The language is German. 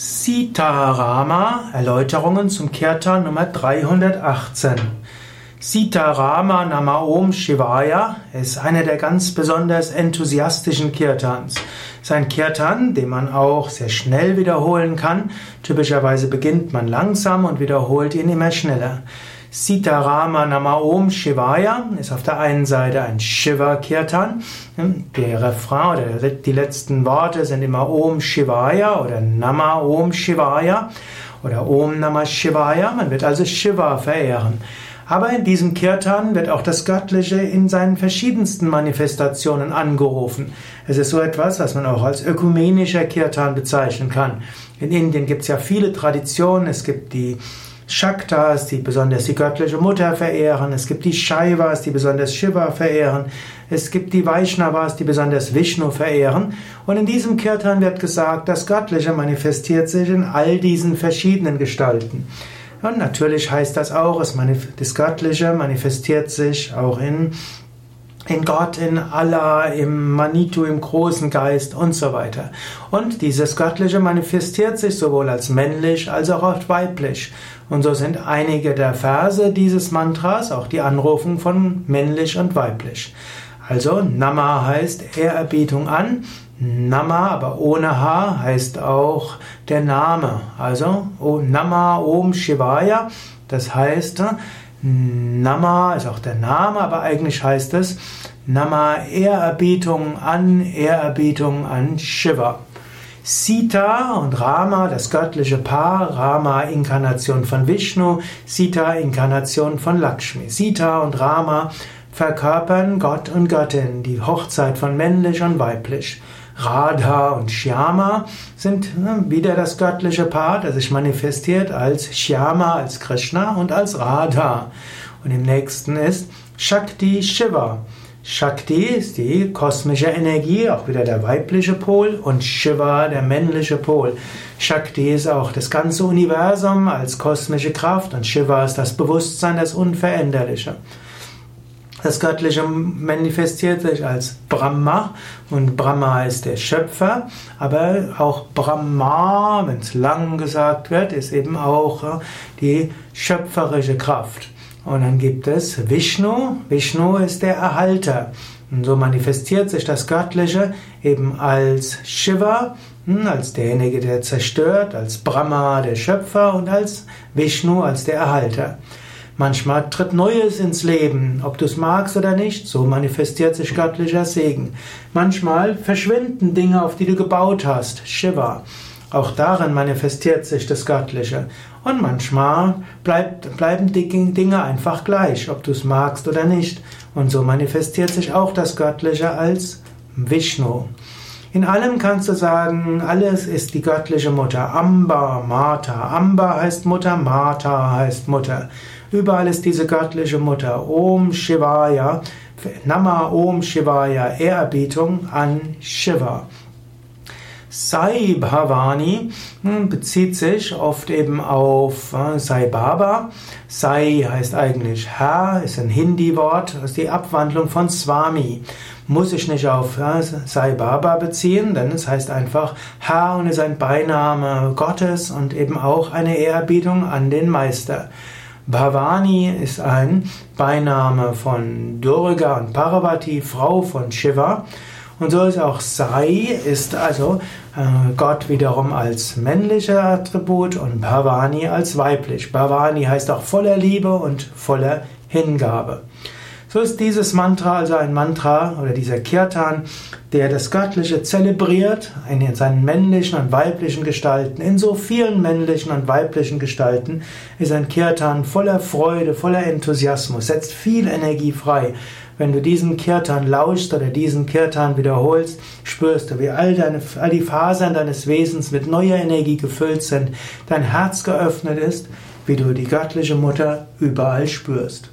Sitarama, Erläuterungen zum Kirtan Nummer 318. Sitarama Nama Om Shivaya ist einer der ganz besonders enthusiastischen Kirtans. Sein Kirtan, den man auch sehr schnell wiederholen kann. Typischerweise beginnt man langsam und wiederholt ihn immer schneller. Sitarama Nama Om Shivaya ist auf der einen Seite ein Shiva-Kirtan. Der Refrain oder die letzten Worte sind immer Om Shivaya oder Nama Om Shivaya oder Om Namah Shivaya. Man wird also Shiva verehren. Aber in diesem Kirtan wird auch das Göttliche in seinen verschiedensten Manifestationen angerufen. Es ist so etwas, was man auch als ökumenischer Kirtan bezeichnen kann. In Indien gibt es ja viele Traditionen. Es gibt die Shaktas, die besonders die göttliche Mutter verehren. Es gibt die Shaivas, die besonders Shiva verehren. Es gibt die Vaishnavas, die besonders Vishnu verehren. Und in diesem Kirtan wird gesagt, das Göttliche manifestiert sich in all diesen verschiedenen Gestalten. Und natürlich heißt das auch, das Göttliche manifestiert sich auch in in Gott, in Allah, im Manitu, im großen Geist und so weiter. Und dieses Göttliche manifestiert sich sowohl als männlich als auch als weiblich. Und so sind einige der Verse dieses Mantras auch die Anrufung von männlich und weiblich. Also Nama heißt Ehrerbietung an, Nama, aber ohne H, heißt auch der Name. Also Nama Om Shivaya, das heißt Nama ist auch der Name, aber eigentlich heißt es Nama Ehrerbietung an, Ehrerbietung an Shiva. Sita und Rama, das göttliche Paar, Rama Inkarnation von Vishnu, Sita Inkarnation von Lakshmi. Sita und Rama verkörpern Gott und Göttin, die Hochzeit von männlich und weiblich. Radha und Shyama sind ne, wieder das göttliche Paar, das sich manifestiert als Shyama, als Krishna und als Radha. Und im nächsten ist Shakti Shiva. Shakti ist die kosmische Energie, auch wieder der weibliche Pol, und Shiva der männliche Pol. Shakti ist auch das ganze Universum als kosmische Kraft und Shiva ist das Bewusstsein, das Unveränderliche. Das Göttliche manifestiert sich als Brahma und Brahma ist der Schöpfer, aber auch Brahma, wenn es lang gesagt wird, ist eben auch äh, die schöpferische Kraft. Und dann gibt es Vishnu, Vishnu ist der Erhalter. Und so manifestiert sich das Göttliche eben als Shiva, hm, als derjenige, der zerstört, als Brahma, der Schöpfer und als Vishnu, als der Erhalter. Manchmal tritt Neues ins Leben, ob du es magst oder nicht, so manifestiert sich göttlicher Segen. Manchmal verschwinden Dinge, auf die du gebaut hast, Shiva. Auch darin manifestiert sich das Göttliche. Und manchmal bleibt, bleiben die Dinge einfach gleich, ob du es magst oder nicht. Und so manifestiert sich auch das Göttliche als Vishnu. In allem kannst du sagen, alles ist die göttliche Mutter. Amba, Mata. Amba heißt Mutter, Mata heißt Mutter. Überall ist diese göttliche Mutter. Om Shivaya, Nama Om Shivaya, Ehrerbietung an Shiva. Sai Bhavani hm, bezieht sich oft eben auf äh, Sai Baba. Sai heißt eigentlich Herr, ist ein Hindi-Wort, ist die Abwandlung von Swami. Muss ich nicht auf äh, Sai Baba beziehen, denn es heißt einfach Herr und ist ein Beiname Gottes und eben auch eine Ehrerbietung an den Meister. Bhavani ist ein Beiname von Durga und Parvati, Frau von Shiva. Und so ist auch Sai, ist also äh, Gott wiederum als männlicher Attribut und Bhavani als weiblich. Bhavani heißt auch voller Liebe und voller Hingabe. So ist dieses Mantra also ein Mantra oder dieser Kirtan, der das Göttliche zelebriert in seinen männlichen und weiblichen Gestalten. In so vielen männlichen und weiblichen Gestalten ist ein Kirtan voller Freude, voller Enthusiasmus, setzt viel Energie frei. Wenn du diesen Kirtan lauschst oder diesen Kirtan wiederholst, spürst du, wie all, deine, all die Fasern deines Wesens mit neuer Energie gefüllt sind, dein Herz geöffnet ist, wie du die göttliche Mutter überall spürst.